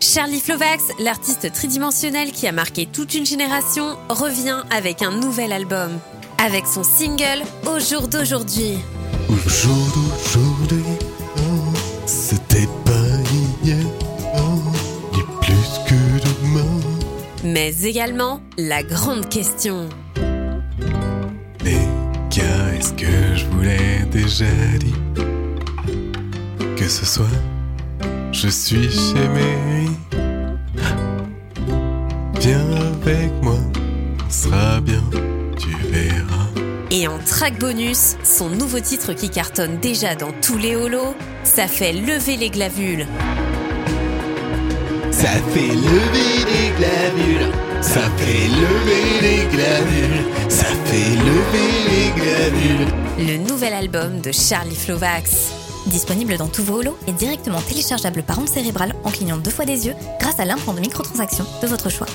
Charlie Flovax, l'artiste tridimensionnel qui a marqué toute une génération, revient avec un nouvel album. Avec son single Au jour d'aujourd'hui. Au jour d'aujourd'hui, oh, c'était pas hier, oh, ni plus que demain. Mais également la grande question. Les gars, est-ce que je vous l'ai déjà dit? Que ce soit, je suis chez Mary. Viens avec moi, on sera bien, tu verras. Et en track bonus, son nouveau titre qui cartonne déjà dans tous les holos, ça fait lever les glavules. Ça fait lever les glavules, ça fait lever les glavules, ça fait lever les glavules. Le nouvel album de Charlie Flovax. Disponible dans tous vos holos et directement téléchargeable par onde cérébrale en clignant deux fois des yeux grâce à l'implant de microtransactions de votre choix.